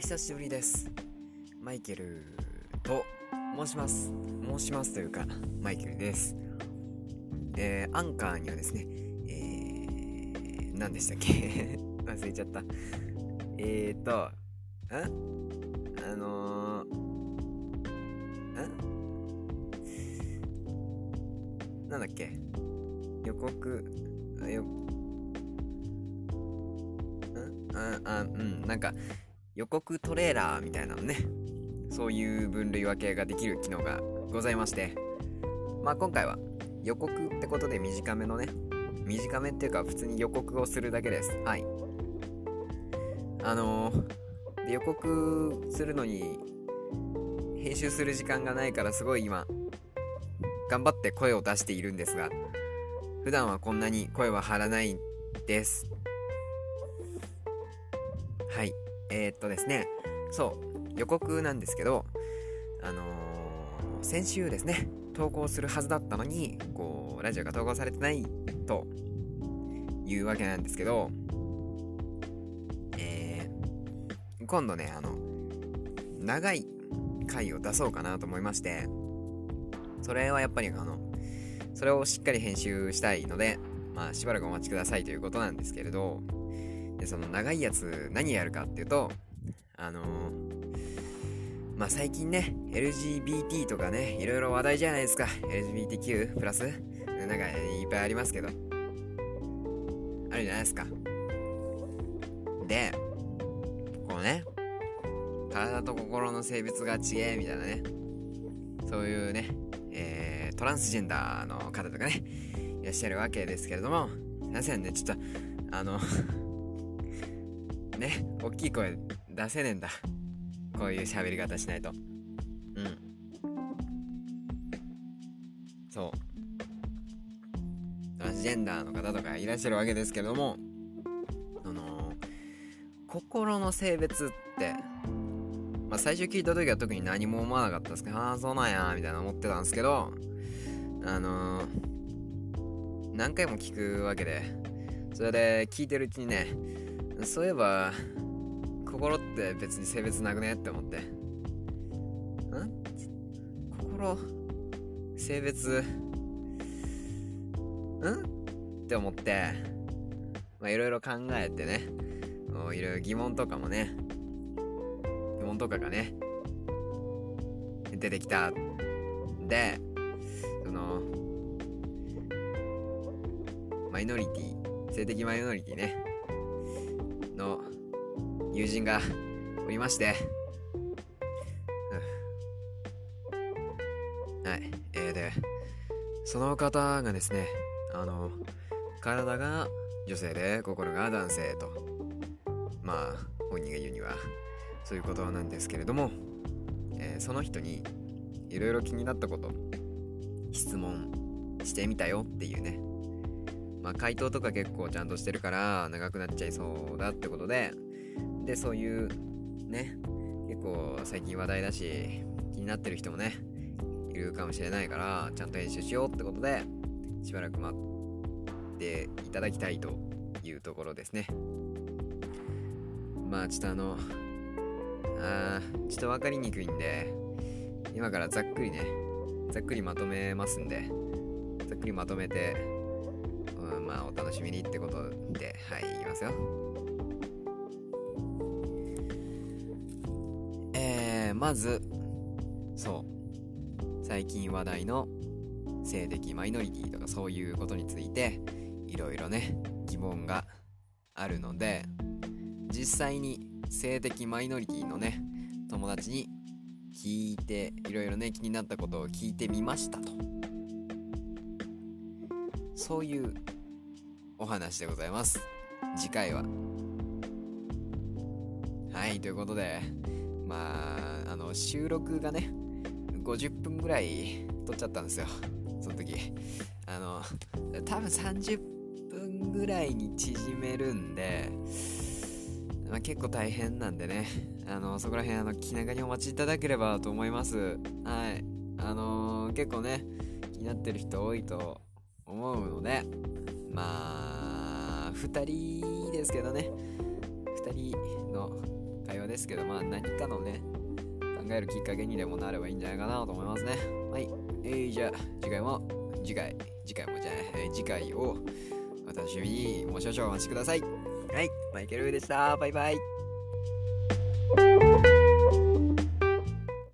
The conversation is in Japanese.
久しぶりです。マイケルと申します。申しますというかマイケルです。えー、アンカーにはですねえー、何でしたっけ？忘れちゃった。えーとんあのー、んなんだっけ？予告？よ？ああうんなんか予告トレーラーみたいなのね。そういう分類分けができる機能がございまして。まあ今回は予告ってことで短めのね。短めっていうか普通に予告をするだけです。はい。あのー、で予告するのに編集する時間がないからすごい今頑張って声を出しているんですが普段はこんなに声は張らないです。えー、っとですねそう予告なんですけどあのー、先週ですね投稿するはずだったのにこうラジオが投稿されてないというわけなんですけどえー、今度ねあの長い回を出そうかなと思いましてそれはやっぱりあのそれをしっかり編集したいのでまあしばらくお待ちくださいということなんですけれどでその長いやつ何やるかっていうとあのー、まあ最近ね LGBT とかねいろいろ話題じゃないですか。LGBTQ プラス。なんかいっぱいありますけど。あるじゃないですか。でこうね体と心の性別が違えみたいなね。そういうね、えー、トランスジェンダーの方とかねいらっしゃるわけですけれども。すいませんねちょっとあのね大きい声出せねえんだ。こういう喋り方しないと。うん。そう。トランスジェンダーの方とかいらっしゃるわけですけどもあの心の性別ってまあ最初聞いた時は特に何も思わなかったです。けどああそうなんやみたいな思ってたんですけどあのー、何回も聞くわけでそれで聞いてるうちにねそういえば心って別に性別なくねって思って。ん？心性別ん？って思って。まあいろいろ考えてね。いろいろ疑問とかもね。疑問とかがね。出てきたでそのマイノリティ性的マイノリティね。の友人がおりまして、うん、はい、えー、で、その方がですね、あの、体が女性で心が男性と、まあ、本人が言うには、そういうことなんですけれども、えー、その人にいろいろ気になったこと、質問してみたよっていうね、まあ、回答とか結構ちゃんとしてるから長くなっちゃいそうだってことで、で、そういうね、結構最近話題だし、気になってる人もね、いるかもしれないから、ちゃんと編集しようってことで、しばらく待っていただきたいというところですね。まあ、ちょっとあの、あちょっと分かりにくいんで、今からざっくりね、ざっくりまとめますんで、ざっくりまとめて、まあお楽しみにってことで、はい、いきますよ。えー、まず、そう、最近話題の性的マイノリティとかそういうことについて、いろいろね、疑問があるので、実際に性的マイノリティのね、友達に聞いて、いろいろね、気になったことを聞いてみましたと。そういうお話でございます。次回は。はいということでまああの収録がね50分ぐらい撮っちゃったんですよ。その時。あの多分30分ぐらいに縮めるんで、まあ、結構大変なんでね。あのそこら辺あの気長にお待ちいただければと思います。はい。あのー、結構ね気になってる人多いと思うのでまあ2人ですけどね2人の会話ですけど、まあ何かのね、考えるきっかけにでもなればいいんじゃないかなと思いますね。はい。えー、じゃあ、次回も、次回、次回もじゃない、えー、次回をお楽しみにもう少々お待ちください。はい、マイケルでした。バイバイ。